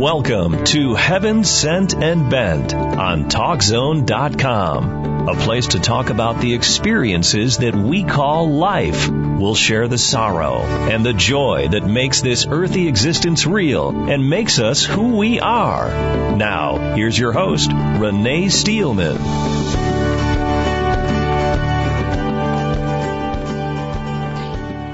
Welcome to Heaven Sent and Bent on TalkZone.com, a place to talk about the experiences that we call life. We'll share the sorrow and the joy that makes this earthly existence real and makes us who we are. Now, here's your host, Renee Steelman.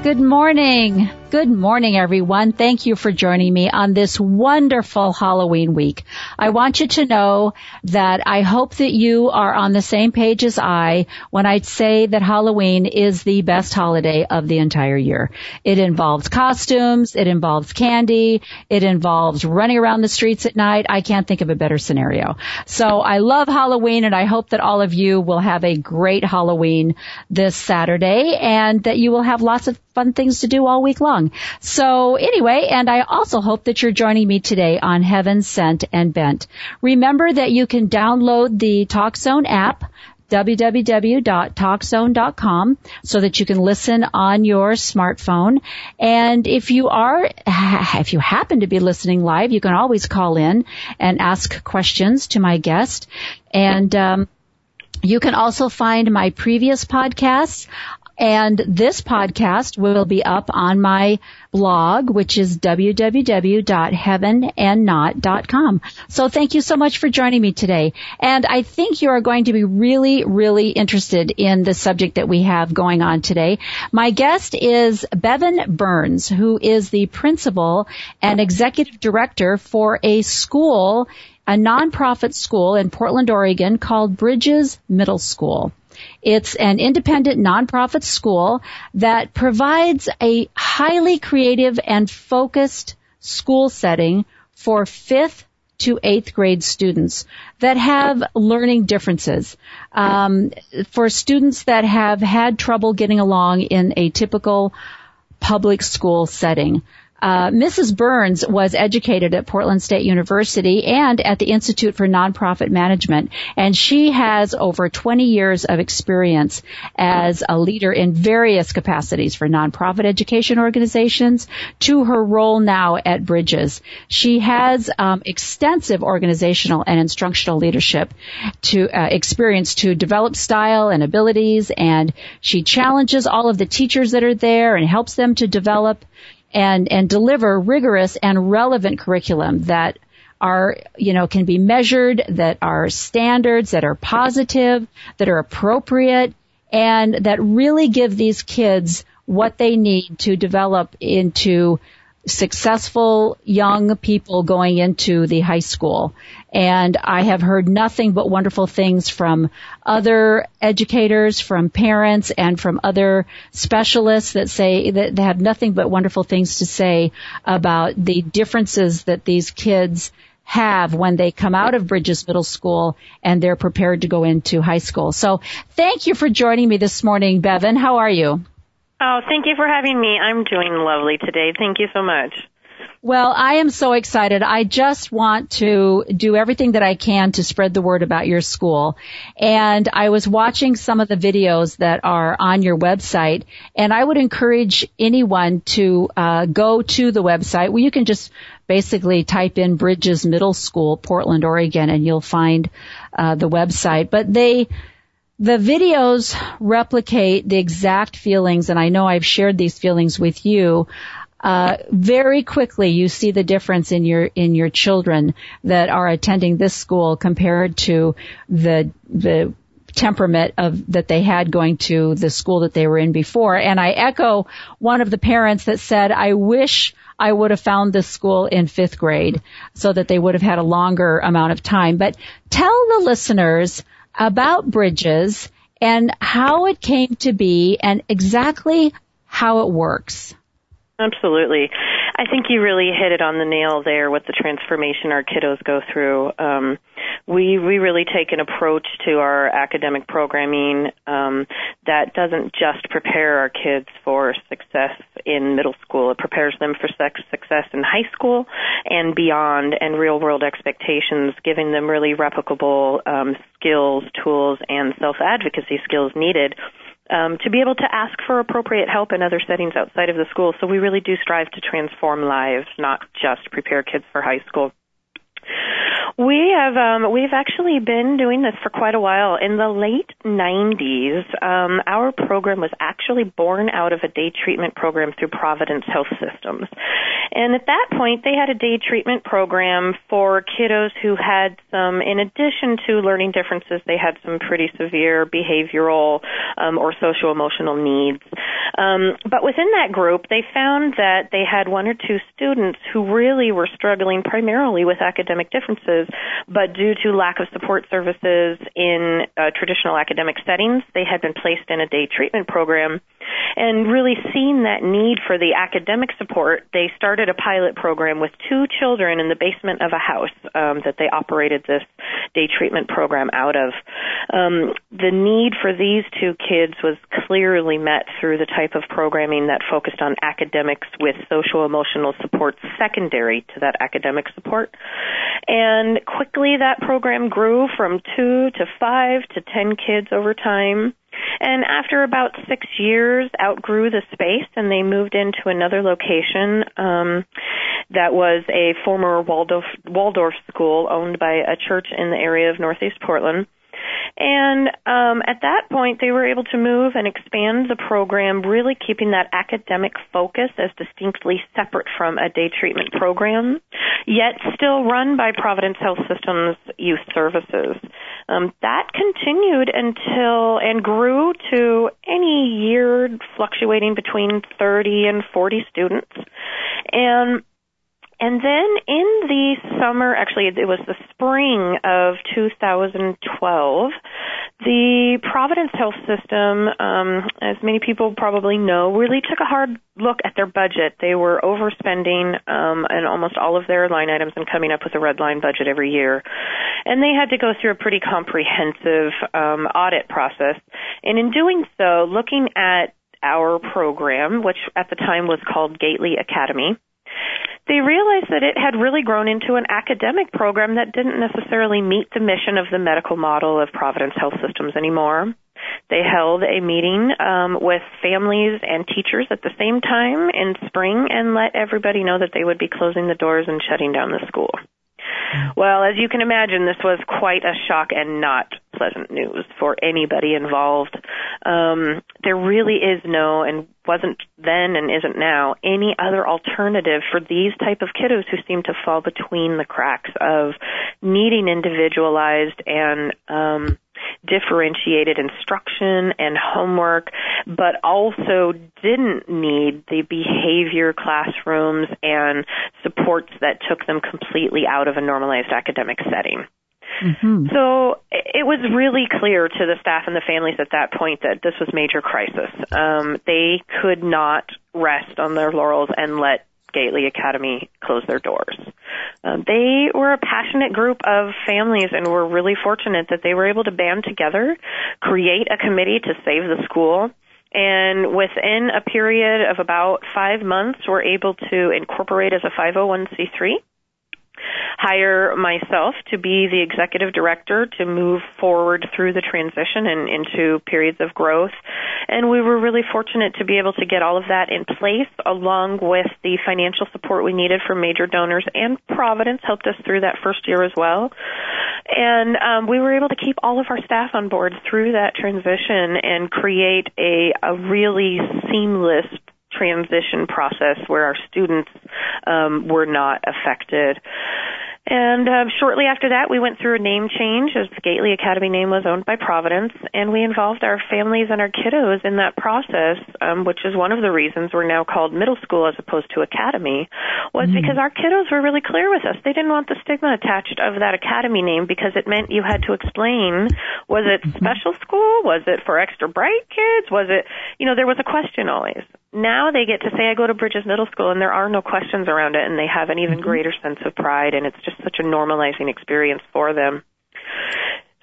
Good morning. Good morning, everyone. Thank you for joining me on this wonderful Halloween week. I want you to know that I hope that you are on the same page as I when I say that Halloween is the best holiday of the entire year. It involves costumes, it involves candy, it involves running around the streets at night. I can't think of a better scenario. So I love Halloween and I hope that all of you will have a great Halloween this Saturday and that you will have lots of fun things to do all week long. So anyway, and I also hope that you're joining me today on Heaven Sent and Bent. Remember that you can download the TalkZone app www.talkzone.com so that you can listen on your smartphone. And if you are, if you happen to be listening live, you can always call in and ask questions to my guest. And, um, you can also find my previous podcasts and this podcast will be up on my blog, which is www.heavenandnot.com. So thank you so much for joining me today. And I think you are going to be really, really interested in the subject that we have going on today. My guest is Beven Byrnes, who is the principal and executive director for a school a nonprofit school in Portland, Oregon called Bridges Middle School. It's an independent nonprofit school that provides a highly creative and focused school setting for fifth to eighth grade students that have learning differences. Um, for students that have had trouble getting along in a typical public school setting. Uh, Mrs. Byrnes was educated at Portland State University and at the Institute for Nonprofit Management, and she has over 20 years of experience as a leader in various capacities for nonprofit education organizations to her role now at Bridges. She has um, extensive organizational and instructional leadership to uh, experience to develop style and abilities, and she challenges all of the teachers that are there and helps them to develop and, and deliver rigorous and relevant curriculum that are, you know, can be measured, that are standards, that are positive, that are appropriate, and that really give these kids what they need to develop into successful young people going into the high school. And I have heard nothing but wonderful things from other educators, from parents, and from other specialists that say that they have nothing but wonderful things to say about the differences that these kids have when they come out of Bridges Middle School and they're prepared to go into high school. So thank you for joining me this morning, Beven. How are you? Oh, thank you for having me. I'm doing lovely today. Thank you so much. Well, I am so excited. I just want to do everything that I can to spread the word about your school. And I was watching some of the videos that are on your website, and I would encourage anyone to uh, go to the website. Well, you can just basically type in Bridges Middle School, Portland, Oregon, and you'll find uh, the website. But they the videos replicate the exact feelings, and I know I've shared these feelings with you. Uh, very quickly, you see the difference in your in your children that are attending this school compared to the the temperament of that they had going to the school that they were in before. And I echo one of the parents that said, "I wish." I would have found this school in fifth grade so that they would have had a longer amount of time. But tell the listeners about bridges and how it came to be and exactly how it works. Absolutely. I think you really hit it on the nail there with the transformation our kiddos go through. Um, we we really take an approach to our academic programming um, that doesn't just prepare our kids for success in middle school. It prepares them for success in high school and beyond, and real world expectations, giving them really replicable um, skills, tools, and self advocacy skills needed um, to be able to ask for appropriate help in other settings outside of the school. So we really do strive to transform lives, not just prepare kids for high school. We have um, we've actually been doing this for quite a while. In the late 90s, um, our program was actually born out of a day treatment program through Providence Health Systems, and at that point, they had a day treatment program for kiddos who had some, in addition to learning differences, they had some pretty severe behavioral um, or social emotional needs. Um, but within that group, they found that they had one or two students who really were struggling primarily with academic differences, but due to lack of support services in uh, traditional academic settings, they had been placed in a day treatment program. And really seeing that need for the academic support, they started a pilot program with two children in the basement of a house um, that they operated this day treatment program out of. Um, the need for these two kids was clearly met through the type of programming that focused on academics with social emotional support secondary to that academic support. And quickly that program grew from two to five to ten kids over time. And after about six years, outgrew the space and they moved into another location um, that was a former Waldorf, Waldorf school owned by a church in the area of Northeast Portland. And um, at that point, they were able to move and expand the program, really keeping that academic focus as distinctly separate from a day treatment program, yet still run by Providence Health Systems Youth Services. Um, that continued until and grew to any year fluctuating between 30 and 40 students. And and then in the summer, actually it was the spring of 2012, the Providence Health System, um, as many people probably know, really took a hard look at their budget. They were overspending um, in almost all of their line items and coming up with a red line budget every year. And they had to go through a pretty comprehensive um, audit process. And in doing so, looking at our program, which at the time was called Gately Academy, they realized that it had really grown into an academic program that didn't necessarily meet the mission of the medical model of Providence Health Systems anymore. They held a meeting um, with families and teachers at the same time in spring and let everybody know that they would be closing the doors and shutting down the school. Well, as you can imagine, this was quite a shock and not pleasant news for anybody involved. Um, there really is no, and wasn't then and isn't now, any other alternative for these type of kiddos who seem to fall between the cracks of needing individualized and um, differentiated instruction and homework, but also didn't need the behavior classrooms and supports that took them completely out of a normalized academic setting. Mm-hmm. So it was really clear to the staff and the families at that point that this was major crisis. Um, they could not rest on their laurels and let Gately Academy close their doors. Um, they were a passionate group of families and were really fortunate that they were able to band together, create a committee to save the school, and within a period of about five months, were able to incorporate as a 501c3 hire myself to be the executive director to move forward through the transition and into periods of growth. And we were really fortunate to be able to get all of that in place along with the financial support we needed from major donors and Providence helped us through that first year as well. And um, we were able to keep all of our staff on board through that transition and create a, a really seamless transition process where our students um, were not affected. And uh, shortly after that, we went through a name change as the Gately Academy name was owned by Providence, and we involved our families and our kiddos in that process, um, which is one of the reasons we're now called middle school as opposed to academy, was mm-hmm. because our kiddos were really clear with us. They didn't want the stigma attached of that academy name because it meant you had to explain, was it mm-hmm. special school? Was it for extra bright kids? Was it, you know, there was a question always now they get to say I go to Bridges Middle School and there are no questions around it and they have an even mm-hmm. greater sense of pride and it's just such a normalizing experience for them.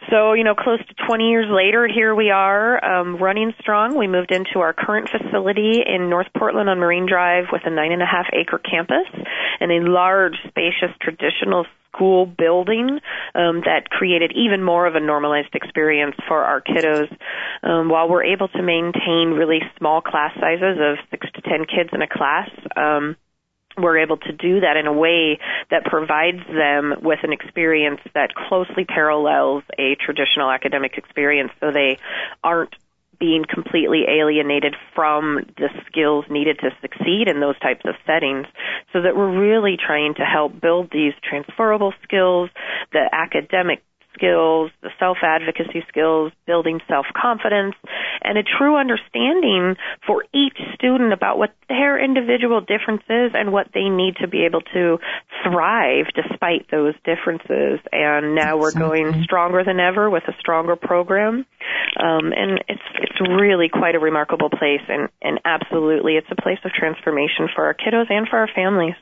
So, you know, close to 20 years later, here we are, um, running strong. We moved into our current facility in North Portland on Marine Drive with a nine and a half acre campus and a large, spacious, traditional school building um, that created even more of a normalized experience for our kiddos. Um, while we're able to maintain really small class sizes of six to ten kids in a class, um, we're able to do that in a way that provides them with an experience that closely parallels a traditional academic experience. So they aren't being completely alienated from the skills needed to succeed in those types of settings. So that we're really trying to help build these transferable skills, the academic skills, the self advocacy skills, building self confidence, and a true understanding for each student about what their individual difference is and what they need to be able to thrive despite those differences. And now we're going stronger than ever with a stronger program. Um, and it's it's really quite a remarkable place and, and absolutely it's a place of transformation for our kiddos and for our families.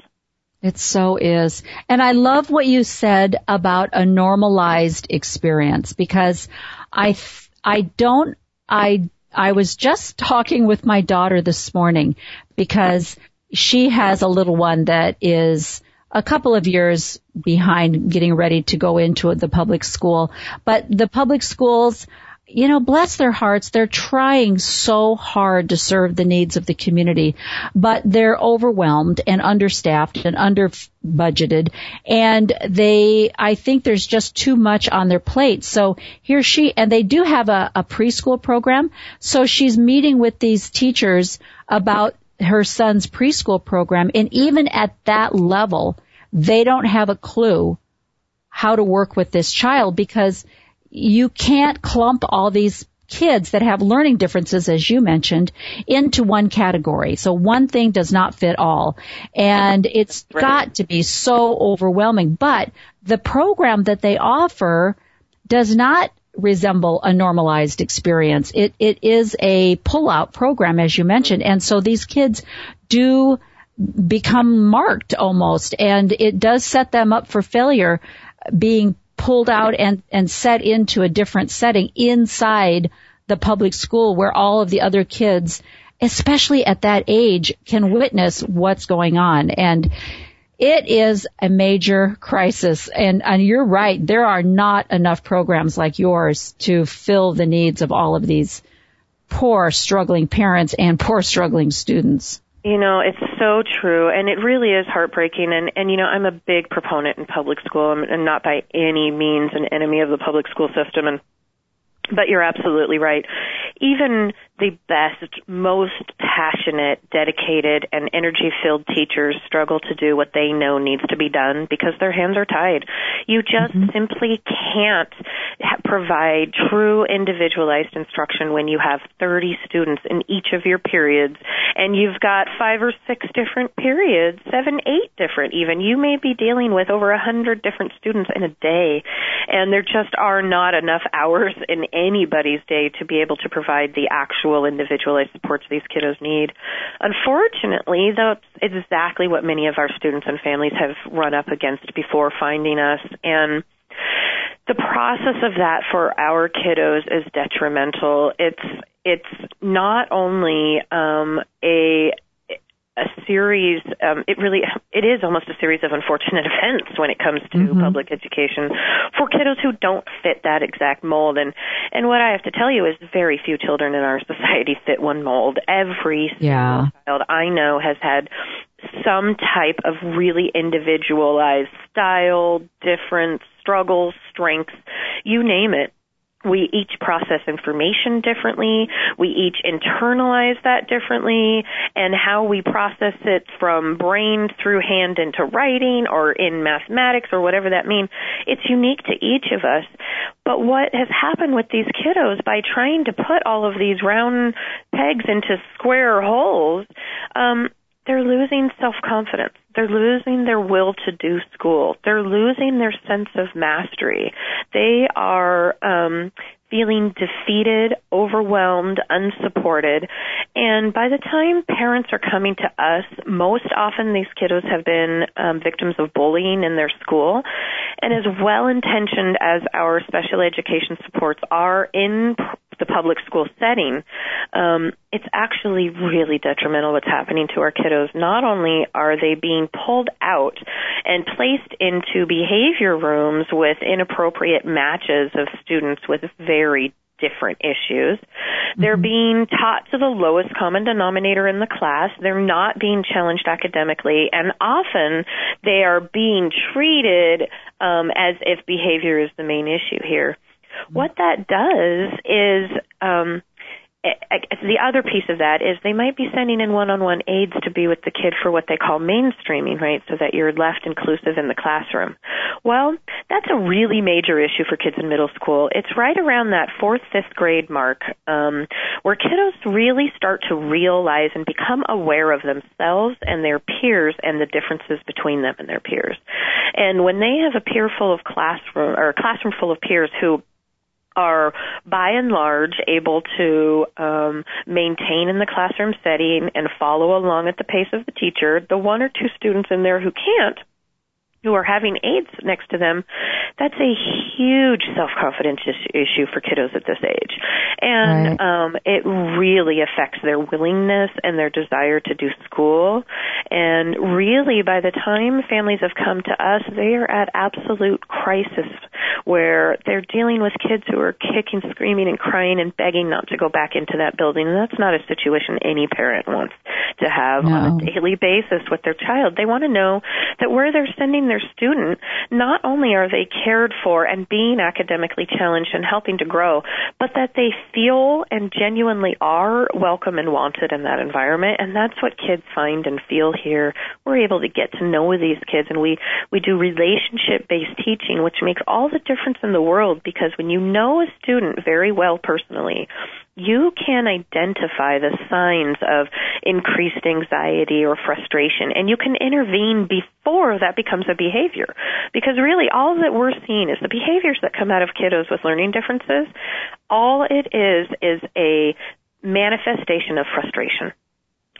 It so is. And I love what you said about a normalized experience because I, I don't, I, I was just talking with my daughter this morning because she has a little one that is a couple of years behind getting ready to go into the public school. But the public schools, you know, bless their hearts, they're trying so hard to serve the needs of the community, but they're overwhelmed and understaffed and under budgeted and they, I think there's just too much on their plate. So here she, and they do have a, a preschool program. So she's meeting with these teachers about her son's preschool program and even at that level, they don't have a clue how to work with this child because you can't clump all these kids that have learning differences, as you mentioned, into one category. So one thing does not fit all. And it's right. got to be so overwhelming. But the program that they offer does not resemble a normalized experience. It, it is a pull-out program, as you mentioned. And so these kids do become marked almost, and it does set them up for failure being pulled out and, and set into a different setting inside the public school where all of the other kids, especially at that age, can witness what's going on. And it is a major crisis. And, and you're right. There are not enough programs like yours to fill the needs of all of these poor struggling parents and poor struggling students. You know, it's so true, and it really is heartbreaking. And and you know, I'm a big proponent in public school, um, and not by any means an enemy of the public school system. And but you're absolutely right. Even the best, most passionate, dedicated, and energy filled teachers struggle to do what they know needs to be done because their hands are tied. You just mm-hmm. simply can't ha- provide true individualized instruction when you have 30 students in each of your periods and you've got five or six different periods, seven, eight different even. You may be dealing with over a hundred different students in a day and there just are not enough hours in anybody's day to be able to provide the actual individualized supports these kiddos need. Unfortunately, that's exactly what many of our students and families have run up against before finding us and the process of that for our kiddos is detrimental. It's it's not only um, a series um, it really it is almost a series of unfortunate events when it comes to mm-hmm. public education for kiddos who don't fit that exact mold and and what I have to tell you is very few children in our society fit one mold every yeah. child I know has had some type of really individualized style difference struggles strengths you name it we each process information differently. We each internalize that differently and how we process it from brain through hand into writing or in mathematics or whatever that means. It's unique to each of us. But what has happened with these kiddos by trying to put all of these round pegs into square holes, um, they're losing self-confidence. They're losing their will to do school. They're losing their sense of mastery. They are um, feeling defeated, overwhelmed, unsupported. And by the time parents are coming to us, most often these kiddos have been um, victims of bullying in their school. And as well intentioned as our special education supports are in the public school setting, um, it's actually really detrimental what's happening to our kiddos. Not only are they being pulled out and placed into behavior rooms with inappropriate matches of students with very different issues. They're mm-hmm. being taught to the lowest common denominator in the class. They're not being challenged academically, and often they are being treated um, as if behavior is the main issue here. Mm-hmm. What that does is um, the other piece of that is they might be sending in one-on-one aides to be with the kid for what they call mainstreaming, right? So that you're left inclusive in the classroom. Well, that's a really major issue for kids in middle school. It's right around that fourth, fifth grade mark um, where kiddos really start to realize and become aware of themselves and their peers and the differences between them and their peers. And when they have a peer full of classroom or a classroom full of peers who are by and large able to um, maintain in the classroom setting and follow along at the pace of the teacher. The one or two students in there who can't who are having aides next to them, that's a huge self-confidence issue for kiddos at this age. And right. um, it really affects their willingness and their desire to do school. And really, by the time families have come to us, they are at absolute crisis where they're dealing with kids who are kicking, screaming, and crying and begging not to go back into that building. And that's not a situation any parent wants to have no. on a daily basis with their child. They want to know that where they're sending their student, not only are they cared for and being academically challenged and helping to grow, but that they feel and genuinely are welcome and wanted in that environment. And that's what kids find and feel here. We're able to get to know these kids and we, we do relationship based teaching, which makes all the difference in the world because when you know a student very well personally, you can identify the signs of increased anxiety or frustration and you can intervene before that becomes a behavior. Because really all that we're seeing is the behaviors that come out of kiddos with learning differences. All it is is a manifestation of frustration.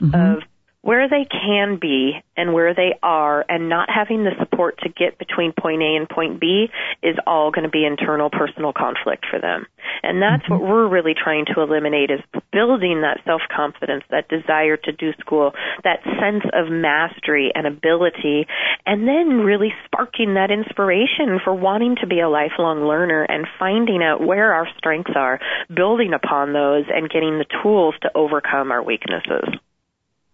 Mm-hmm. Of where they can be and where they are and not having the support to get between point A and point B is all going to be internal personal conflict for them. And that's mm-hmm. what we're really trying to eliminate is building that self-confidence, that desire to do school, that sense of mastery and ability, and then really sparking that inspiration for wanting to be a lifelong learner and finding out where our strengths are, building upon those and getting the tools to overcome our weaknesses.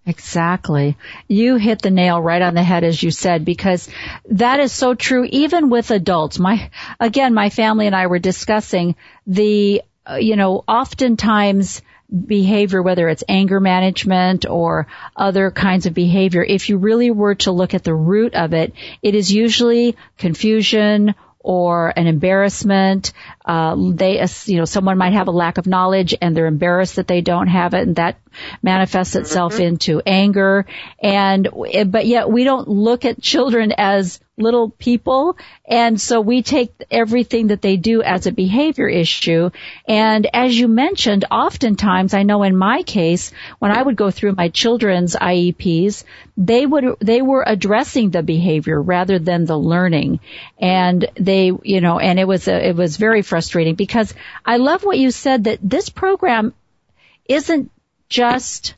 Exactly. You hit the nail right on the head as you said because that is so true even with adults. My again my family and I were discussing the uh, you know oftentimes behavior whether it's anger management or other kinds of behavior if you really were to look at the root of it it is usually confusion or an embarrassment. Uh, they, you know, someone might have a lack of knowledge and they're embarrassed that they don't have it, and that manifests itself mm-hmm. into anger. And but yet we don't look at children as little people. And so we take everything that they do as a behavior issue. And as you mentioned, oftentimes, I know in my case, when I would go through my children's IEPs, they would, they were addressing the behavior rather than the learning. And they, you know, and it was, a, it was very frustrating because I love what you said that this program isn't just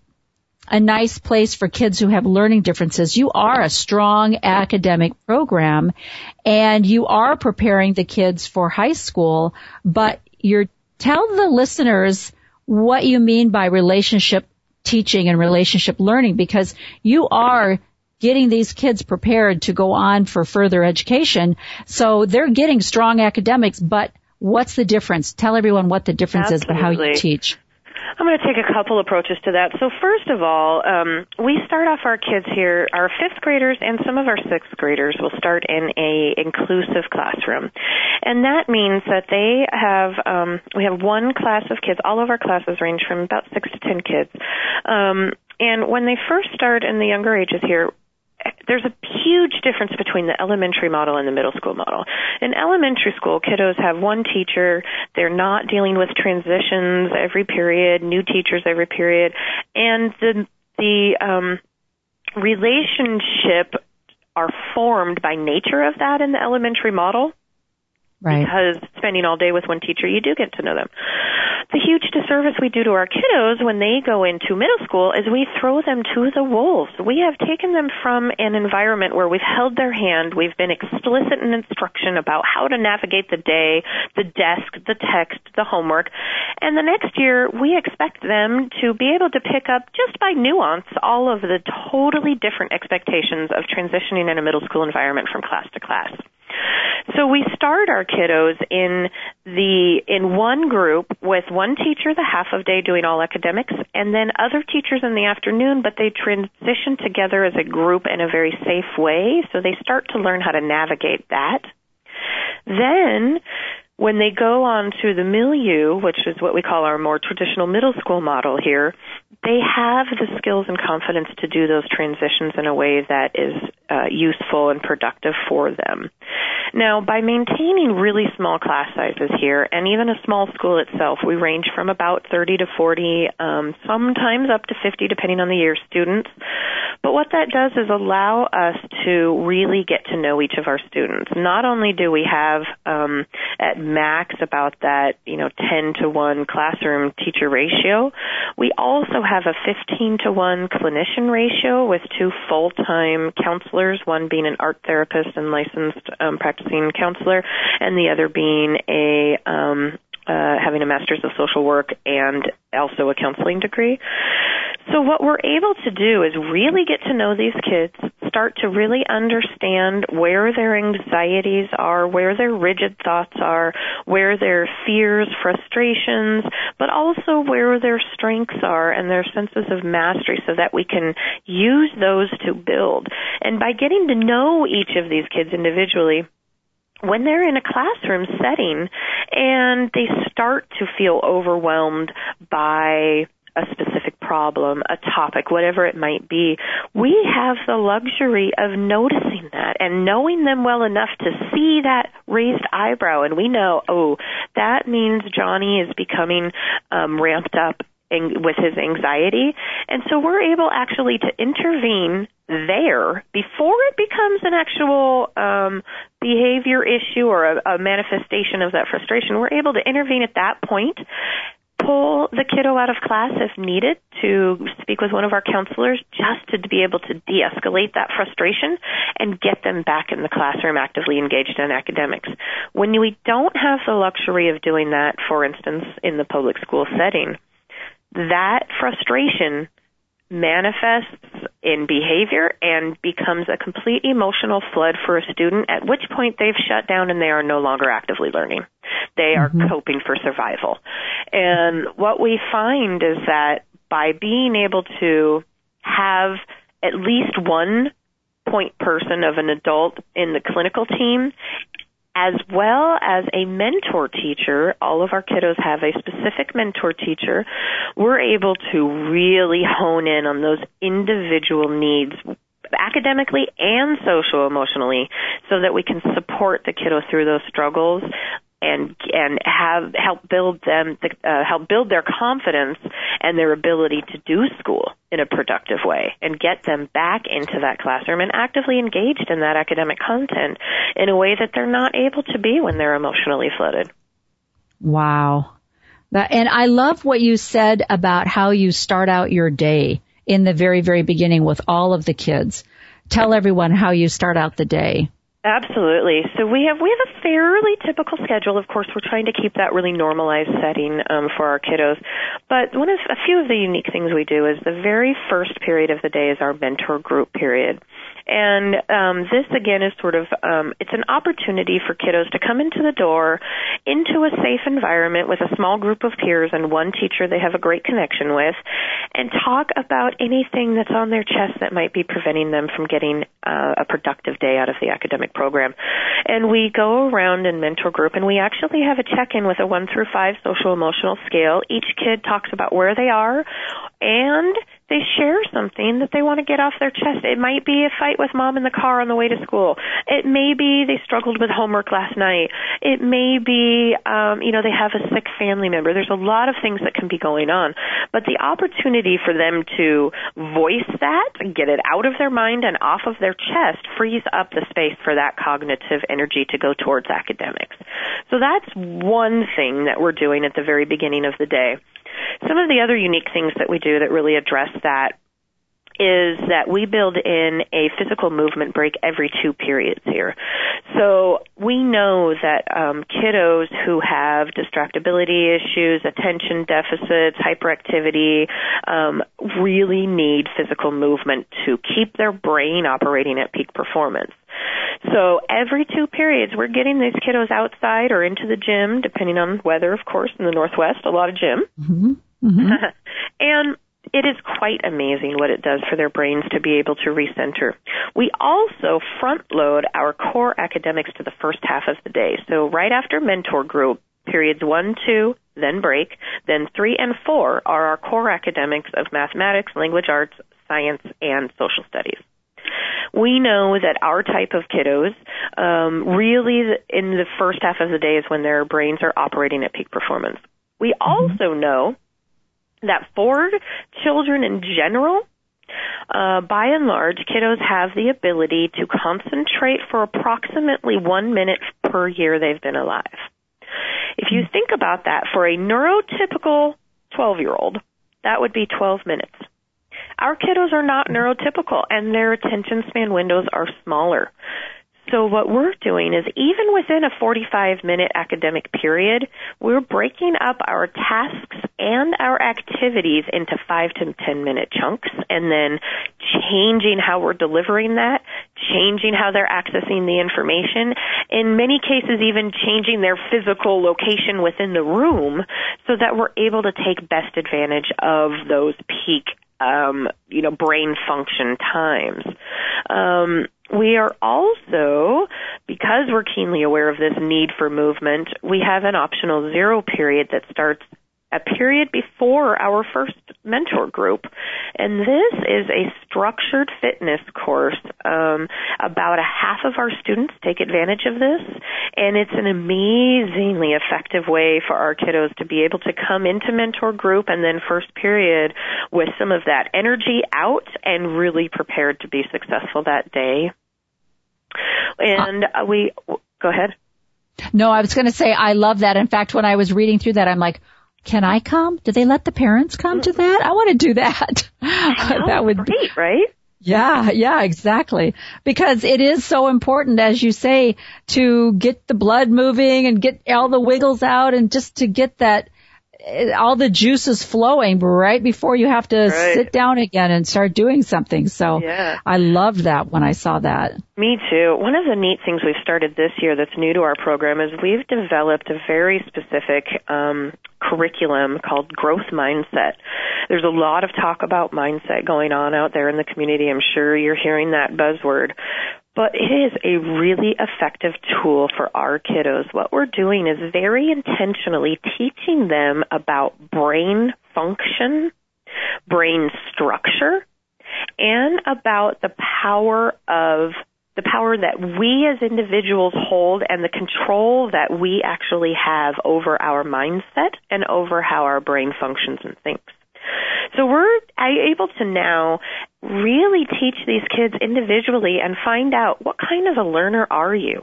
a nice place for kids who have learning differences. You are a strong academic program and you are preparing the kids for high school, but you're tell the listeners what you mean by relationship teaching and relationship learning because you are getting these kids prepared to go on for further education. So they're getting strong academics, but what's the difference? Tell everyone what the difference Absolutely. is, but how you teach. I'm going to take a couple approaches to that. So first of all, um, we start off our kids here, our fifth graders and some of our sixth graders will start in a inclusive classroom, and that means that they have um, we have one class of kids. All of our classes range from about six to ten kids. Um, and when they first start in the younger ages here, there's a huge difference between the elementary model and the middle school model. In elementary school, kiddos have one teacher. They're not dealing with transitions every period, new teachers every period, and the the um, relationship are formed by nature of that in the elementary model. Right. Because spending all day with one teacher, you do get to know them. the huge disservice we do to our kiddos when they go into middle school is we throw them to the wolves. We have taken them from an environment where we've held their hand, we've been explicit in instruction about how to navigate the day, the desk, the text, the homework, and the next year we expect them to be able to pick up just by nuance all of the totally different expectations of transitioning in a middle school environment from class to class. So we start our kiddos in the in one group with one teacher the half of day doing all academics and then other teachers in the afternoon but they transition together as a group in a very safe way so they start to learn how to navigate that. Then when they go on to the milieu, which is what we call our more traditional middle school model here, they have the skills and confidence to do those transitions in a way that is uh, useful and productive for them. Now, by maintaining really small class sizes here, and even a small school itself, we range from about 30 to 40, um, sometimes up to 50, depending on the year, students. But what that does is allow us to really get to know each of our students. Not only do we have um, at max about that, you know, 10 to 1 classroom teacher ratio, we also have a 15 to 1 clinician ratio with two full-time counselors, one being an art therapist and licensed um, practicing counselor, and the other being a um, uh, having a master's of social work and also a counseling degree. So what we're able to do is really get to know these kids, start to really understand where their anxieties are, where their rigid thoughts are, where their fears, frustrations, but also where their strengths are and their senses of mastery so that we can use those to build. And by getting to know each of these kids individually, when they're in a classroom setting and they start to feel overwhelmed by a specific problem, a topic, whatever it might be, we have the luxury of noticing that and knowing them well enough to see that raised eyebrow and we know, oh, that means Johnny is becoming um, ramped up with his anxiety. And so we're able actually to intervene there before it becomes an actual um, behavior issue or a, a manifestation of that frustration. We're able to intervene at that point pull the kiddo out of class if needed to speak with one of our counselors just to be able to de-escalate that frustration and get them back in the classroom actively engaged in academics. When we don't have the luxury of doing that, for instance, in the public school setting, that frustration manifests in behavior and becomes a complete emotional flood for a student, at which point they've shut down and they are no longer actively learning. They are mm-hmm. coping for survival. And what we find is that by being able to have at least one point person of an adult in the clinical team as well as a mentor teacher. All of our kiddos have a specific mentor teacher. We're able to really hone in on those individual needs academically and social emotionally so that we can support the kiddo through those struggles and and have help build them uh, help build their confidence and their ability to do school in a productive way and get them back into that classroom and actively engaged in that academic content in a way that they're not able to be when they're emotionally flooded. Wow. And I love what you said about how you start out your day in the very, very beginning with all of the kids. Tell everyone how you start out the day. Absolutely. So we have we have a fairly typical schedule. Of course, we're trying to keep that really normalized setting um, for our kiddos. But one of a few of the unique things we do is the very first period of the day is our mentor group period. And um, this again is sort of um, it's an opportunity for kiddos to come into the door into a safe environment with a small group of peers and one teacher they have a great connection with, and talk about anything that's on their chest that might be preventing them from getting uh, a productive day out of the academic program. And we go around in mentor group, and we actually have a check-in with a one through five social emotional scale. Each kid talks about where they are and they share something that they want to get off their chest. It might be a fight with mom in the car on the way to school. It may be they struggled with homework last night. It may be, um, you know, they have a sick family member. There's a lot of things that can be going on. But the opportunity for them to voice that, get it out of their mind and off of their chest, frees up the space for that cognitive energy to go towards academics. So that's one thing that we're doing at the very beginning of the day. Some of the other unique things that we do that really address that is that we build in a physical movement break every two periods here. So we know that um, kiddos who have distractibility issues, attention deficits, hyperactivity, um, really need physical movement to keep their brain operating at peak performance. So every two periods, we're getting these kiddos outside or into the gym, depending on weather, of course, in the Northwest, a lot of gym. Mm-hmm. Mm-hmm. and it is quite amazing what it does for their brains to be able to recenter. We also front load our core academics to the first half of the day. So right after mentor group, periods one, two, then break, then three and four are our core academics of mathematics, language arts, science, and social studies. We know that our type of kiddos, um, really in the first half of the day is when their brains are operating at peak performance. We mm-hmm. also know that for children in general, uh, by and large, kiddos have the ability to concentrate for approximately one minute per year they've been alive. If you think about that, for a neurotypical 12 year old, that would be 12 minutes. Our kiddos are not neurotypical and their attention span windows are smaller. So what we're doing is even within a 45 minute academic period, we're breaking up our tasks and our activities into 5 to 10 minute chunks and then changing how we're delivering that, changing how they're accessing the information, in many cases even changing their physical location within the room so that we're able to take best advantage of those peak um, you know, brain function times. Um, we are also, because we're keenly aware of this need for movement, we have an optional zero period that starts a period before our first mentor group. And this is a structured fitness course. Um, about a half of our students take advantage of this, and it's an amazingly effective way for our kiddos to be able to come into mentor group and then first period with some of that energy out and really prepared to be successful that day. And uh, we, go ahead. No, I was going to say I love that. In fact, when I was reading through that, I'm like, can I come? Do they let the parents come to that? I want to do that. That would be great, right? Yeah, yeah, exactly. Because it is so important, as you say, to get the blood moving and get all the wiggles out and just to get that all the juices flowing right before you have to right. sit down again and start doing something. So yeah. I loved that when I saw that. Me too. One of the neat things we've started this year that's new to our program is we've developed a very specific um, curriculum called growth mindset. There's a lot of talk about mindset going on out there in the community. I'm sure you're hearing that buzzword but it is a really effective tool for our kiddos. What we're doing is very intentionally teaching them about brain function, brain structure, and about the power of the power that we as individuals hold and the control that we actually have over our mindset and over how our brain functions and thinks. So we're able to now really teach these kids individually and find out what kind of a learner are you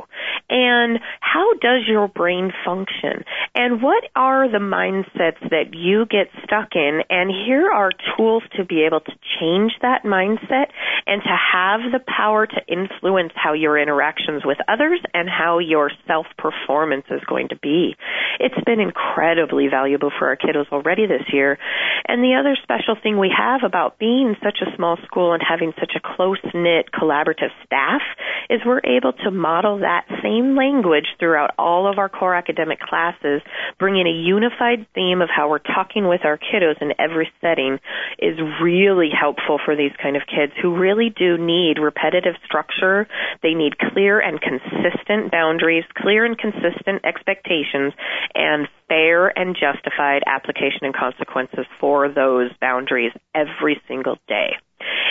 and how does your brain function and what are the mindsets that you get stuck in and here are tools to be able to change that mindset and to have the power to influence how your interactions with others and how your self performance is going to be. It's been incredibly valuable for our kiddos already this year. And the other special thing we have about being such a small school and having such a close knit collaborative staff is we're able to model that same language throughout all of our core academic classes, bringing a unified theme of how we're talking with our kiddos in every setting is really helpful for these kind of kids who really do need repetitive structure. They need clear and consistent boundaries, clear and consistent expectations, and fair and justified application and consequences for those boundaries every single day.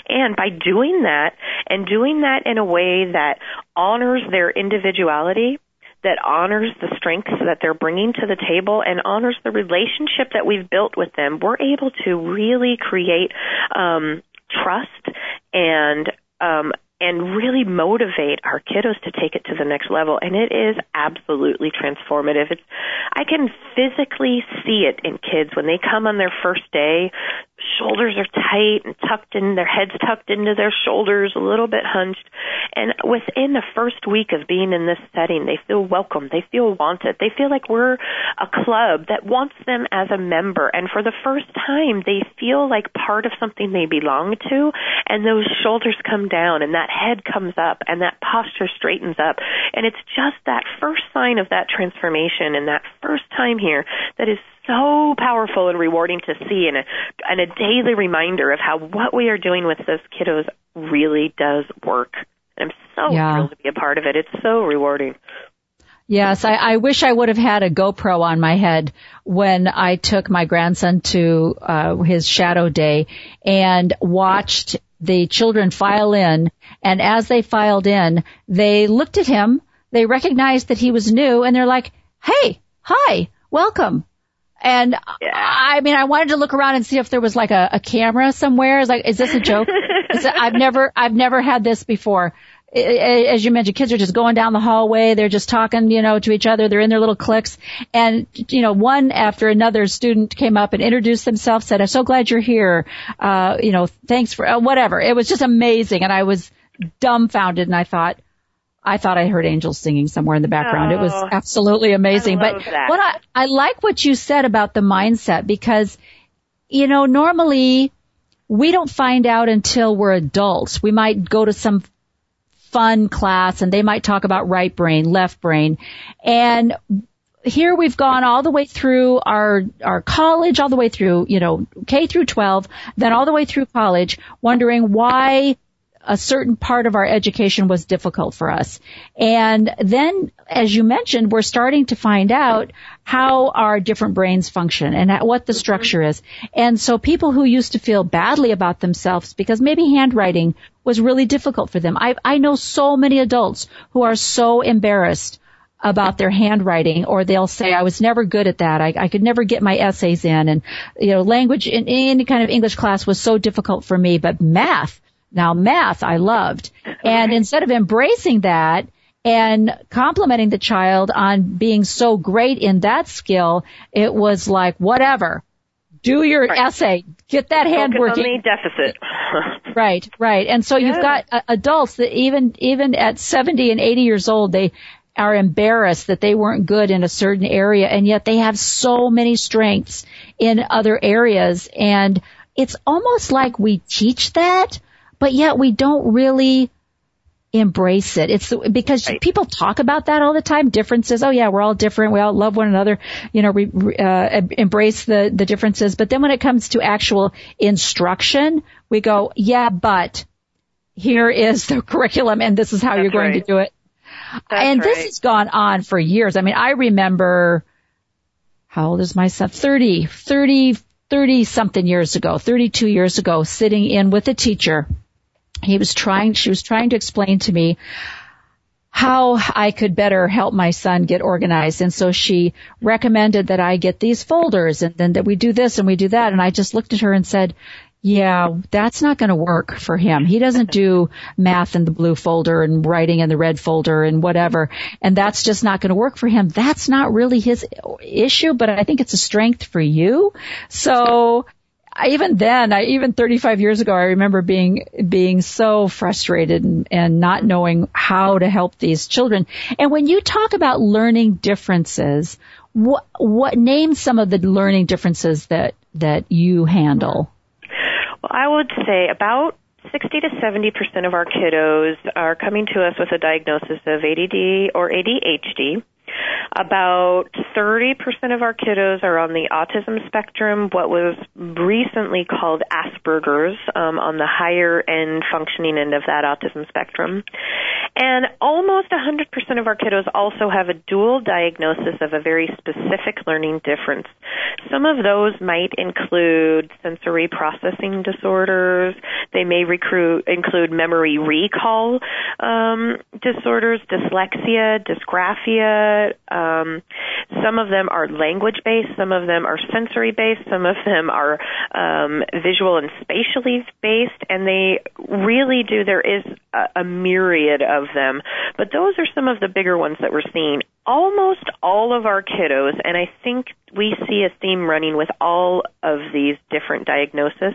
And by doing that, and doing that in a way that honors their individuality, that honors the strengths that they're bringing to the table and honors the relationship that we've built with them, we're able to really create um, trust and um, and really motivate our kiddos to take it to the next level. And it is absolutely transformative. It's, I can physically see it in kids when they come on their first day shoulders are tight and tucked in, their heads tucked into their shoulders, a little bit hunched. And within the first week of being in this setting, they feel welcome. They feel wanted. They feel like we're a club that wants them as a member. And for the first time, they feel like part of something they belong to. And those shoulders come down and that head comes up and that posture straightens up. And it's just that first sign of that transformation and that first time here that is so powerful and rewarding to see and a, and a daily reminder of how what we are doing with those kiddos really does work. And I'm so yeah. thrilled to be a part of it. It's so rewarding. Yes, I, I wish I would have had a GoPro on my head when I took my grandson to uh, his shadow day and watched the children file in. And as they filed in, they looked at him, they recognized that he was new, and they're like, "Hey, hi, welcome." And yeah. I mean, I wanted to look around and see if there was like a, a camera somewhere. Is like, is this a joke? it, I've never, I've never had this before. As you mentioned, kids are just going down the hallway. They're just talking, you know, to each other. They're in their little cliques. And, you know, one after another student came up and introduced themselves, said, I'm so glad you're here. Uh, you know, thanks for, uh, whatever. It was just amazing. And I was dumbfounded and I thought, I thought I heard angels singing somewhere in the background. Oh, it was oh. absolutely amazing. but that. what I, I like what you said about the mindset because, you know, normally we don't find out until we're adults. We might go to some fun class and they might talk about right brain, left brain. And here we've gone all the way through our our college, all the way through, you know, K through 12, then all the way through college, wondering why a certain part of our education was difficult for us. And then, as you mentioned, we're starting to find out how our different brains function and what the structure is. And so people who used to feel badly about themselves because maybe handwriting was really difficult for them. I, I know so many adults who are so embarrassed about their handwriting or they'll say I was never good at that. I, I could never get my essays in and you know language in any kind of English class was so difficult for me but math now math I loved. And instead of embracing that and complimenting the child on being so great in that skill, it was like, whatever. Do your right. essay. Get that hand Focus working. Deficit. right, right. And so yeah. you've got uh, adults that even, even at 70 and 80 years old, they are embarrassed that they weren't good in a certain area and yet they have so many strengths in other areas and it's almost like we teach that but yet we don't really embrace it. It's because right. people talk about that all the time. Differences. Oh yeah, we're all different. We all love one another. You know, we uh, embrace the the differences. But then when it comes to actual instruction, we go, yeah, but here is the curriculum, and this is how That's you're going right. to do it. That's and right. this has gone on for years. I mean, I remember. How old is my son? 30, 30, 30 something years ago, 32 years ago, sitting in with a teacher he was trying, she was trying to explain to me how I could better help my son get organized. And so she recommended that I get these folders and then that we do this and we do that. And I just looked at her and said, yeah, that's not going to work for him. He doesn't do math in the blue folder and writing in the red folder and whatever. And that's just not going to work for him. That's not really his issue, but I think it's a strength for you. So I, even then, I, even 35 years ago, I remember being being so frustrated and, and not knowing how to help these children. And when you talk about learning differences, what what name some of the learning differences that that you handle? Well, I would say about 60 to 70 percent of our kiddos are coming to us with a diagnosis of ADD or ADHD. About 30% of our kiddos are on the autism spectrum, what was recently called Asperger's, um, on the higher end functioning end of that autism spectrum. And almost 100% of our kiddos also have a dual diagnosis of a very specific learning difference. Some of those might include sensory processing disorders. They may recruit, include memory recall um, disorders, dyslexia, dysgraphia, um, some of them are language based, some of them are sensory based, some of them are um, visual and spatially based, and they really do. There is a, a myriad of them, but those are some of the bigger ones that we're seeing. Almost all of our kiddos, and I think we see a theme running with all of these different diagnoses,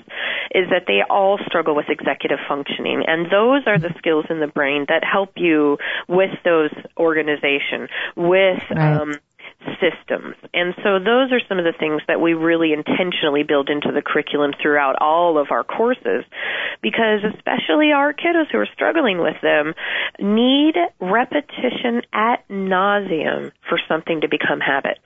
is that they all struggle with executive functioning, and those are the skills in the brain that help you with those organization, with right. um, systems. And so those are some of the things that we really intentionally build into the curriculum throughout all of our courses because especially our kiddos who are struggling with them need repetition at nauseum for something to become habit.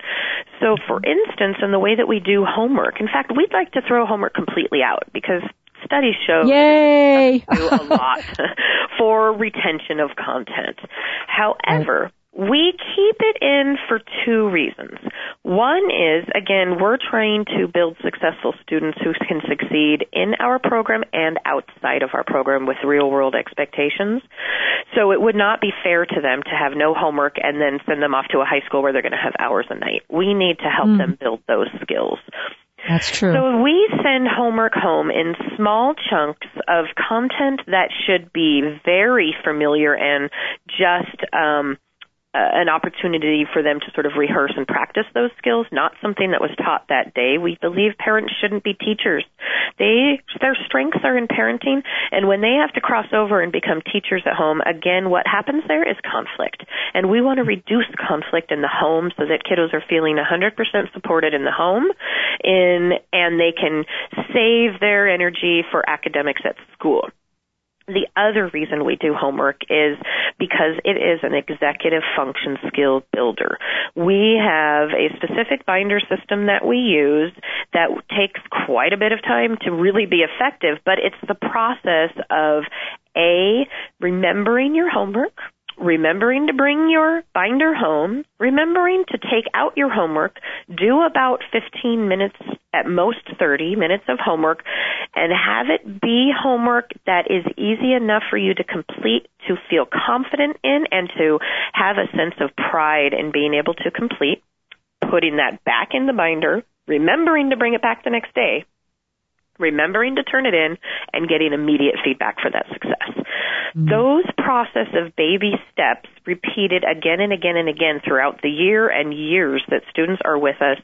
So for instance, in the way that we do homework, in fact, we'd like to throw homework completely out because studies show Yay! do a lot for retention of content. However, we keep it in for two reasons. One is, again, we're trying to build successful students who can succeed in our program and outside of our program with real world expectations. So it would not be fair to them to have no homework and then send them off to a high school where they're going to have hours a night. We need to help mm. them build those skills. That's true. So we send homework home in small chunks of content that should be very familiar and just um, an opportunity for them to sort of rehearse and practice those skills, not something that was taught that day. We believe parents shouldn't be teachers. They their strengths are in parenting, and when they have to cross over and become teachers at home, again, what happens there is conflict, and we want to reduce conflict in the home so that kiddos are feeling 100% supported in the home, in and they can save their energy for academics at school. The other reason we do homework is because it is an executive function skill builder. We have a specific binder system that we use that takes quite a bit of time to really be effective, but it's the process of A, remembering your homework, remembering to bring your binder home, remembering to take out your homework, do about 15 minutes, at most 30 minutes of homework, and have it be homework that is easy enough for you to complete, to feel confident in, and to have a sense of pride in being able to complete, putting that back in the binder, remembering to bring it back the next day, remembering to turn it in and getting immediate feedback for that success. Mm-hmm. Those process of baby steps repeated again and again and again throughout the year and years that students are with us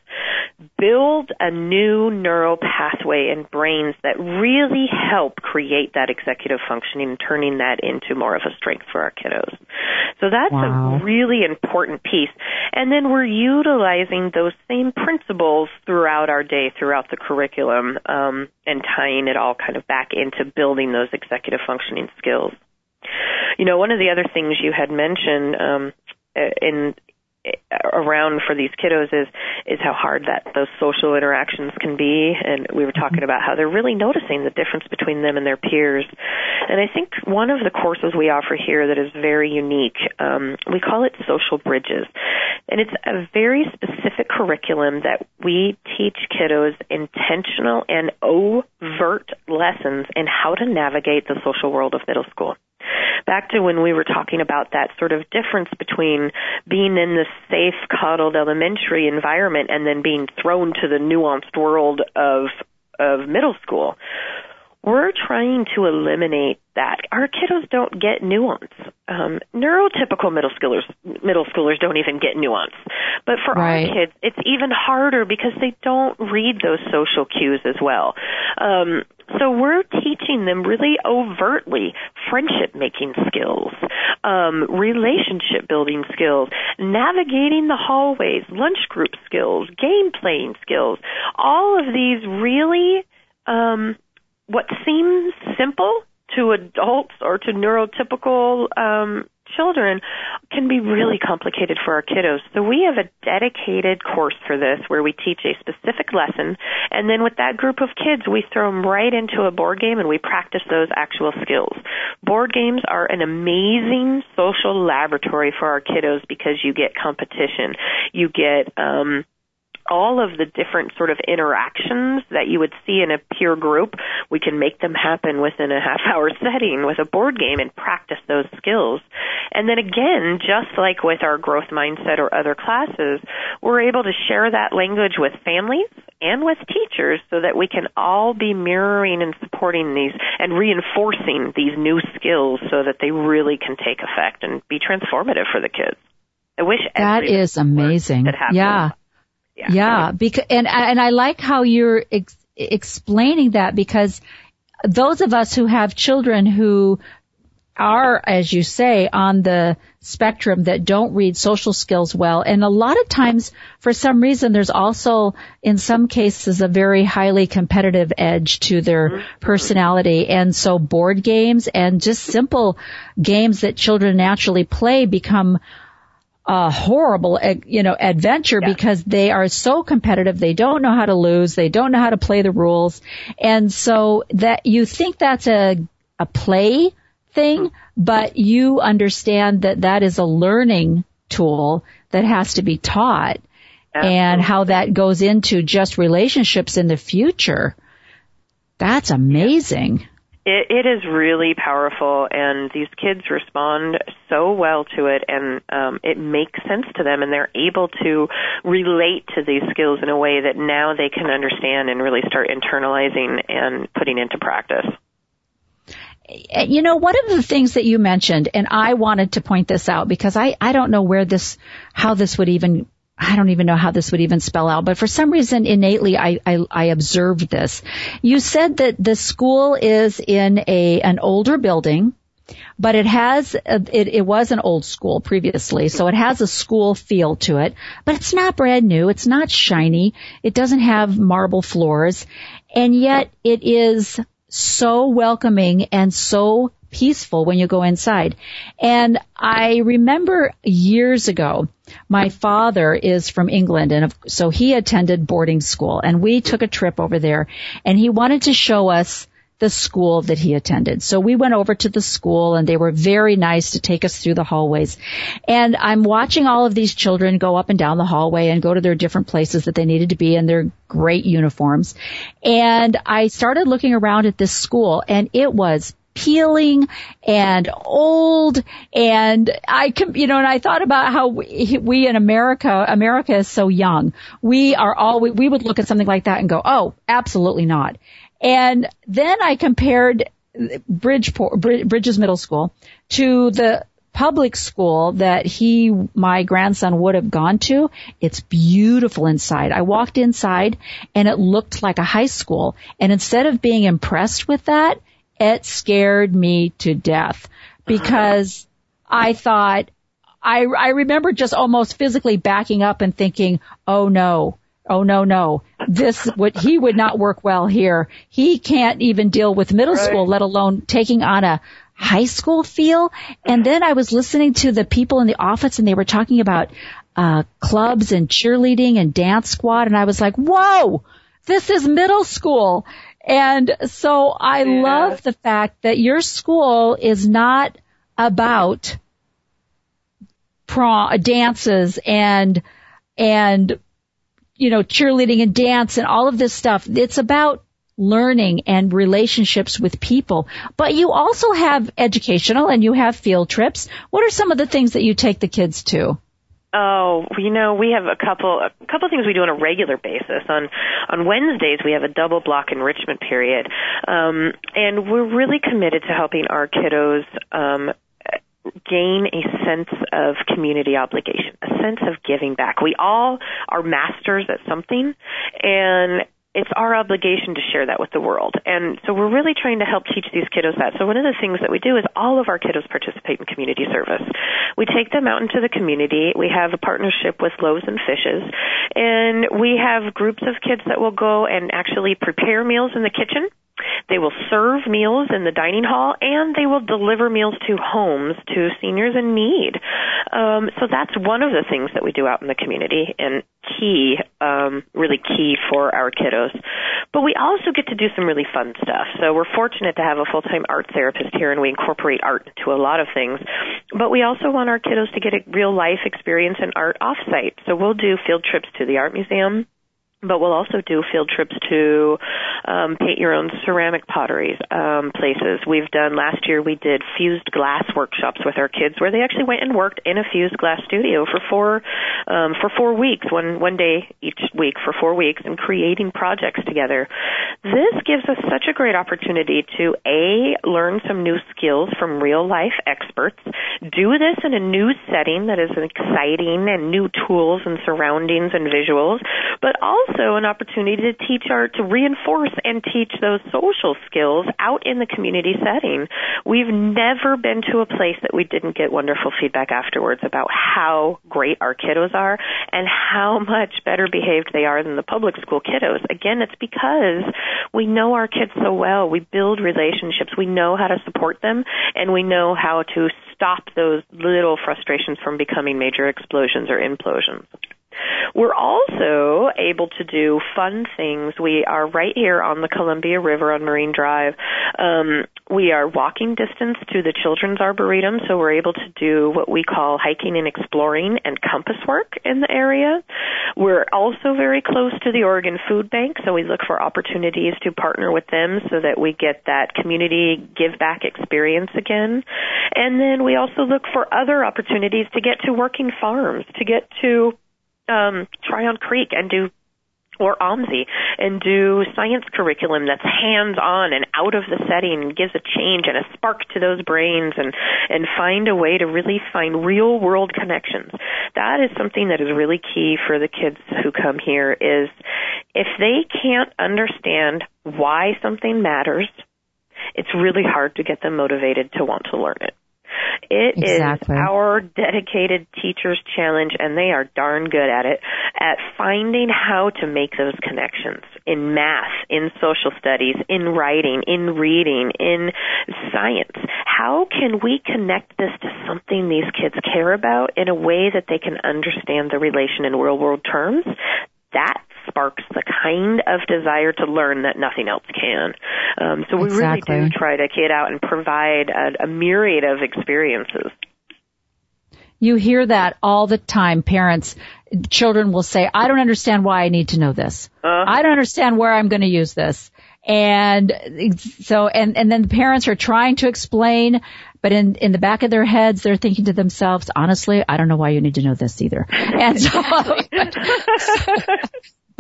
build a new neural pathway in brains that really help create that executive functioning turning that into more of a strength for our kiddos. So that's wow. a really important piece. And then we're utilizing those same principles throughout our day, throughout the curriculum, um, and tying it all kind of back into building those executive functioning skills. You know, one of the other things you had mentioned um, in around for these kiddos is is how hard that those social interactions can be. And we were talking about how they're really noticing the difference between them and their peers. And i think one of the courses we offer here that is very unique um, we call it social bridges. And it's a very specific curriculum that we teach kiddos intentional and overt lessons in how to navigate the social world of middle school back to when we were talking about that sort of difference between being in the safe, coddled elementary environment and then being thrown to the nuanced world of of middle school. We're trying to eliminate that. Our kiddos don't get nuance. Um, neurotypical middle schoolers middle schoolers don't even get nuance. But for right. our kids, it's even harder because they don't read those social cues as well. Um, so we're teaching them really overtly friendship making skills, um, relationship building skills, navigating the hallways, lunch group skills, game playing skills. All of these really um, what seems simple to adults or to neurotypical um, children can be really complicated for our kiddos. So we have a dedicated course for this where we teach a specific lesson and then with that group of kids we throw them right into a board game and we practice those actual skills. Board games are an amazing social laboratory for our kiddos because you get competition. You get um all of the different sort of interactions that you would see in a peer group, we can make them happen within a half hour setting with a board game and practice those skills. And then again, just like with our growth mindset or other classes, we're able to share that language with families and with teachers so that we can all be mirroring and supporting these and reinforcing these new skills so that they really can take effect and be transformative for the kids. I wish that is amazing. Yeah. Yeah. yeah because, and, and I like how you're ex- explaining that because those of us who have children who are, as you say, on the spectrum that don't read social skills well. And a lot of times, for some reason, there's also, in some cases, a very highly competitive edge to their mm-hmm. personality. And so board games and just simple games that children naturally play become a horrible, eh, you know, adventure yeah. because they are so competitive. They don't know how to lose. They don't know how to play the rules. And so that you think that's a, a play thing, mm-hmm. but you understand that that is a learning tool that has to be taught Absolutely. and how that goes into just relationships in the future. That's amazing. It, it is really powerful, and these kids respond so well to it, and um, it makes sense to them, and they're able to relate to these skills in a way that now they can understand and really start internalizing and putting into practice. You know, one of the things that you mentioned, and I wanted to point this out because I, I don't know where this, how this would even I don't even know how this would even spell out, but for some reason innately I, I, I observed this. You said that the school is in a, an older building, but it has, a, it, it was an old school previously, so it has a school feel to it, but it's not brand new, it's not shiny, it doesn't have marble floors, and yet it is so welcoming and so peaceful when you go inside. And I remember years ago, my father is from England and so he attended boarding school and we took a trip over there and he wanted to show us the school that he attended. So we went over to the school and they were very nice to take us through the hallways. And I'm watching all of these children go up and down the hallway and go to their different places that they needed to be in their great uniforms. And I started looking around at this school and it was peeling and old and I can, you know and I thought about how we, we in America America is so young we are all we, we would look at something like that and go oh absolutely not and then I compared Bridgeport Bridges Middle School to the public school that he, my grandson would have gone to. It's beautiful inside. I walked inside and it looked like a high school. And instead of being impressed with that, it scared me to death because I thought, I, I remember just almost physically backing up and thinking, oh no, oh no, no, this would, he would not work well here. He can't even deal with middle right. school, let alone taking on a high school feel. And then I was listening to the people in the office and they were talking about, uh, clubs and cheerleading and dance squad. And I was like, whoa, this is middle school. And so I yeah. love the fact that your school is not about prom uh, dances and and you know cheerleading and dance and all of this stuff. It's about learning and relationships with people. But you also have educational and you have field trips. What are some of the things that you take the kids to? Oh, you know, we have a couple a couple things we do on a regular basis. On on Wednesdays, we have a double block enrichment period, um, and we're really committed to helping our kiddos um, gain a sense of community obligation, a sense of giving back. We all are masters at something, and it's our obligation to share that with the world. And so we're really trying to help teach these kiddos that. So one of the things that we do is all of our kiddos participate in community service. We take them out into the community. We have a partnership with Loaves and Fishes. And we have groups of kids that will go and actually prepare meals in the kitchen they will serve meals in the dining hall and they will deliver meals to homes to seniors in need. Um, so that's one of the things that we do out in the community and key, um, really key for our kiddos. But we also get to do some really fun stuff. So we're fortunate to have a full-time art therapist here and we incorporate art into a lot of things. But we also want our kiddos to get a real life experience in art offsite. So we'll do field trips to the art museum but we'll also do field trips to um, paint your own ceramic pottery um, places. We've done last year. We did fused glass workshops with our kids, where they actually went and worked in a fused glass studio for four um, for four weeks, one one day each week for four weeks, and creating projects together. This gives us such a great opportunity to a learn some new skills from real life experts, do this in a new setting that is exciting and new tools and surroundings and visuals, but also also an opportunity to teach our to reinforce and teach those social skills out in the community setting. We've never been to a place that we didn't get wonderful feedback afterwards about how great our kiddos are and how much better behaved they are than the public school kiddos. Again, it's because we know our kids so well. We build relationships. We know how to support them and we know how to stop those little frustrations from becoming major explosions or implosions. We're also able to do fun things. We are right here on the Columbia River on Marine Drive. Um, we are walking distance to the Children's Arboretum, so we're able to do what we call hiking and exploring and compass work in the area. We're also very close to the Oregon Food Bank, so we look for opportunities to partner with them so that we get that community give back experience again. And then we also look for other opportunities to get to working farms, to get to um, Tryon Creek and do or OMSI and do science curriculum that's hands on and out of the setting and gives a change and a spark to those brains and and find a way to really find real world connections. That is something that is really key for the kids who come here is if they can't understand why something matters, it's really hard to get them motivated to want to learn it. It exactly. is our dedicated teachers challenge and they are darn good at it at finding how to make those connections in math, in social studies, in writing, in reading, in science. How can we connect this to something these kids care about in a way that they can understand the relation in real world terms? That sparks the kind of desire to learn that nothing else can. Um, so we exactly. really do try to kid out and provide a, a myriad of experiences. You hear that all the time. Parents, children will say, I don't understand why I need to know this. Uh, I don't understand where I'm going to use this. And so, and, and then the parents are trying to explain, but in, in the back of their heads, they're thinking to themselves, honestly, I don't know why you need to know this either. And so,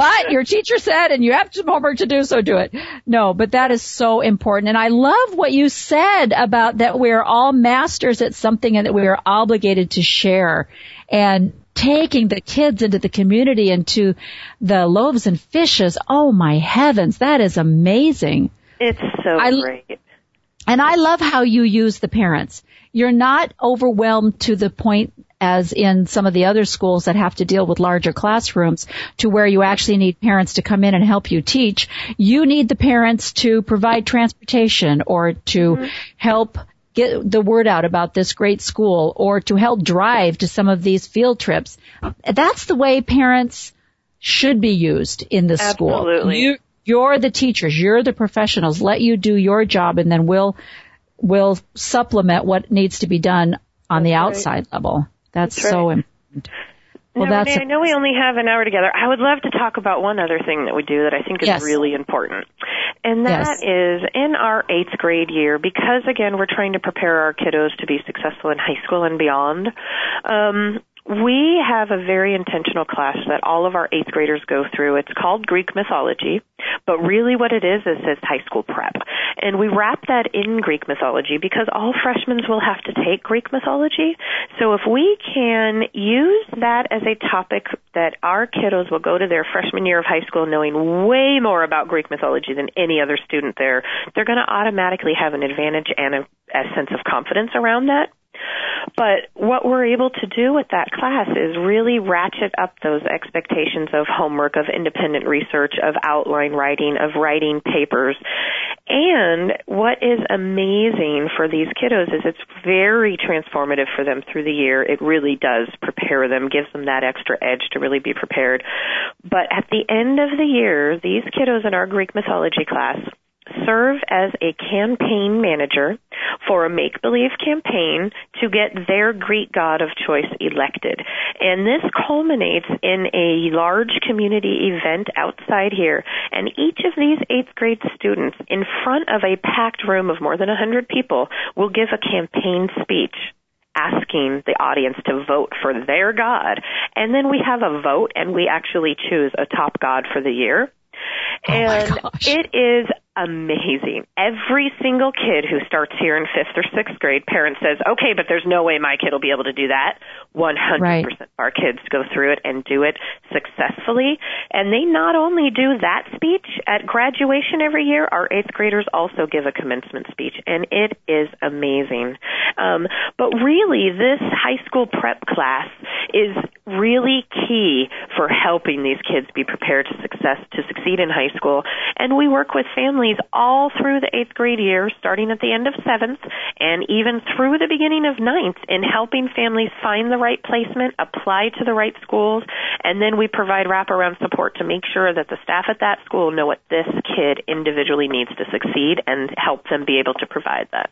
but your teacher said and you have some homework to do, so do it. No, but that is so important. And I love what you said about that we're all masters at something and that we are obligated to share. And taking the kids into the community and to the loaves and fishes. Oh my heavens, that is amazing. It's so I, great. And I love how you use the parents. You're not overwhelmed to the point as in some of the other schools that have to deal with larger classrooms to where you actually need parents to come in and help you teach. You need the parents to provide transportation or to mm-hmm. help get the word out about this great school or to help drive to some of these field trips. That's the way parents should be used in this Absolutely. school. You, you're the teachers, you're the professionals. Let you do your job and then we'll, we'll supplement what needs to be done on the outside right. level. That's, that's so important. Well, now, that's I know we only have an hour together. I would love to talk about one other thing that we do that I think is yes. really important. And that yes. is in our eighth grade year, because again, we're trying to prepare our kiddos to be successful in high school and beyond. Um, we have a very intentional class that all of our eighth graders go through. It's called Greek mythology, but really what it is is it's high school prep. And we wrap that in Greek mythology because all freshmen will have to take Greek mythology. So if we can use that as a topic that our kiddos will go to their freshman year of high school knowing way more about Greek mythology than any other student there, they're going to automatically have an advantage and a, a sense of confidence around that. But what we're able to do with that class is really ratchet up those expectations of homework, of independent research, of outline writing, of writing papers. And what is amazing for these kiddos is it's very transformative for them through the year. It really does prepare them, gives them that extra edge to really be prepared. But at the end of the year, these kiddos in our Greek mythology class serve as a campaign manager for a make believe campaign to get their Greek god of choice elected. And this culminates in a large community event outside here. And each of these eighth grade students, in front of a packed room of more than 100 people, will give a campaign speech asking the audience to vote for their God. And then we have a vote and we actually choose a top God for the year. Oh and it is amazing. Every single kid who starts here in fifth or sixth grade, parent says, okay, but there's no way my kid will be able to do that. 100% right. of our kids go through it and do it successfully. And they not only do that speech at graduation every year, our eighth graders also give a commencement speech. And it is amazing. Um, but really, this high school prep class is really key for helping these kids be prepared to success, to succeed in high school. And we work with families all through the eighth grade year, starting at the end of seventh, and even through the beginning of ninth, in helping families find the right placement, apply to the right schools, and then we provide wraparound support to make sure that the staff at that school know what this kid individually needs to succeed and help them be able to provide that.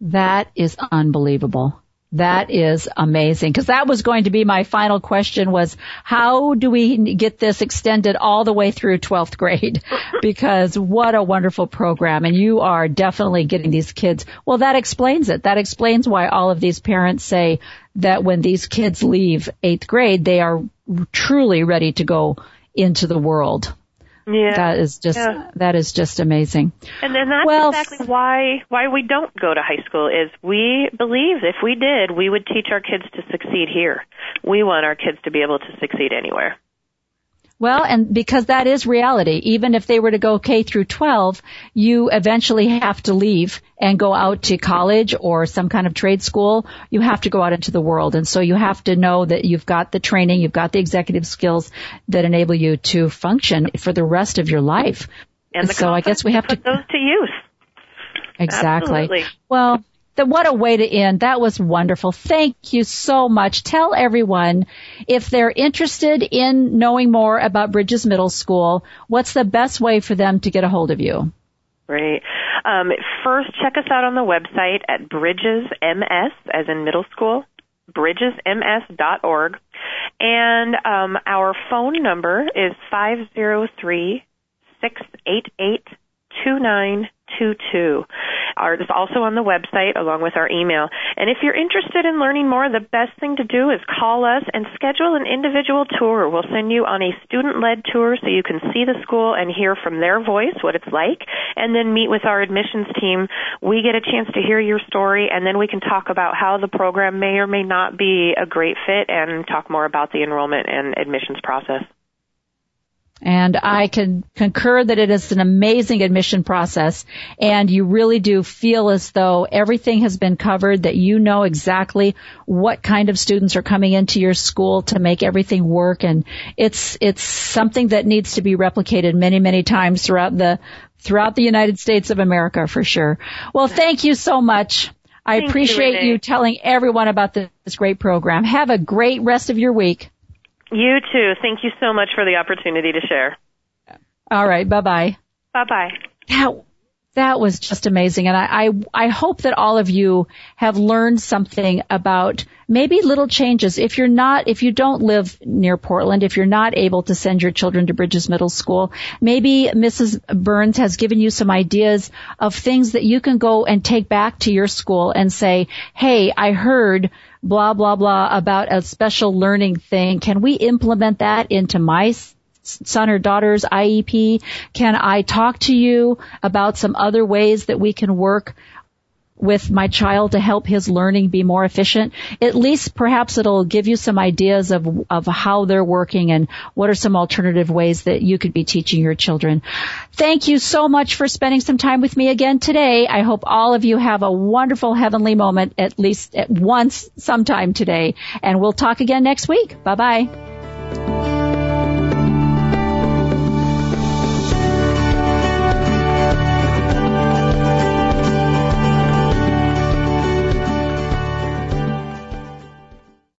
That is unbelievable. That is amazing because that was going to be my final question was how do we get this extended all the way through 12th grade? because what a wonderful program and you are definitely getting these kids. Well, that explains it. That explains why all of these parents say that when these kids leave 8th grade, they are truly ready to go into the world. Yeah. That is just yeah. that is just amazing. And then that's well, exactly why why we don't go to high school is we believe if we did, we would teach our kids to succeed here. We want our kids to be able to succeed anywhere. Well, and because that is reality, even if they were to go K through 12, you eventually have to leave and go out to college or some kind of trade school. You have to go out into the world. And so you have to know that you've got the training, you've got the executive skills that enable you to function for the rest of your life. And so I guess we have to put those to use. Exactly. Absolutely. Well, what a way to end. That was wonderful. Thank you so much. Tell everyone if they're interested in knowing more about Bridges Middle School, what's the best way for them to get a hold of you? Great. Um, first, check us out on the website at bridgesms, as in middle school, bridgesms.org. And um, our phone number is 503 688 2922. It's also on the website along with our email. And if you're interested in learning more, the best thing to do is call us and schedule an individual tour. We'll send you on a student-led tour so you can see the school and hear from their voice what it's like and then meet with our admissions team. We get a chance to hear your story and then we can talk about how the program may or may not be a great fit and talk more about the enrollment and admissions process. And I can concur that it is an amazing admission process and you really do feel as though everything has been covered, that you know exactly what kind of students are coming into your school to make everything work and it's, it's something that needs to be replicated many, many times throughout the, throughout the United States of America for sure. Well, thank you so much. I Thank appreciate you, you telling everyone about this great program. Have a great rest of your week. You too. Thank you so much for the opportunity to share. All right. Bye bye. Bye bye. Now, That was just amazing. And I, I, I, hope that all of you have learned something about maybe little changes. If you're not, if you don't live near Portland, if you're not able to send your children to Bridges Middle School, maybe Mrs. Byrnes has given you some ideas of things that you can go and take back to your school and say, hey, I heard blah, blah, blah about a special learning thing. Can we implement that into my son or daughter's IEP? Can I talk to you about some other ways that we can work with my child to help his learning be more efficient. At least perhaps it'll give you some ideas of, of how they're working and what are some alternative ways that you could be teaching your children. Thank you so much for spending some time with me again today. I hope all of you have a wonderful heavenly moment at least at once sometime today and we'll talk again next week. Bye bye.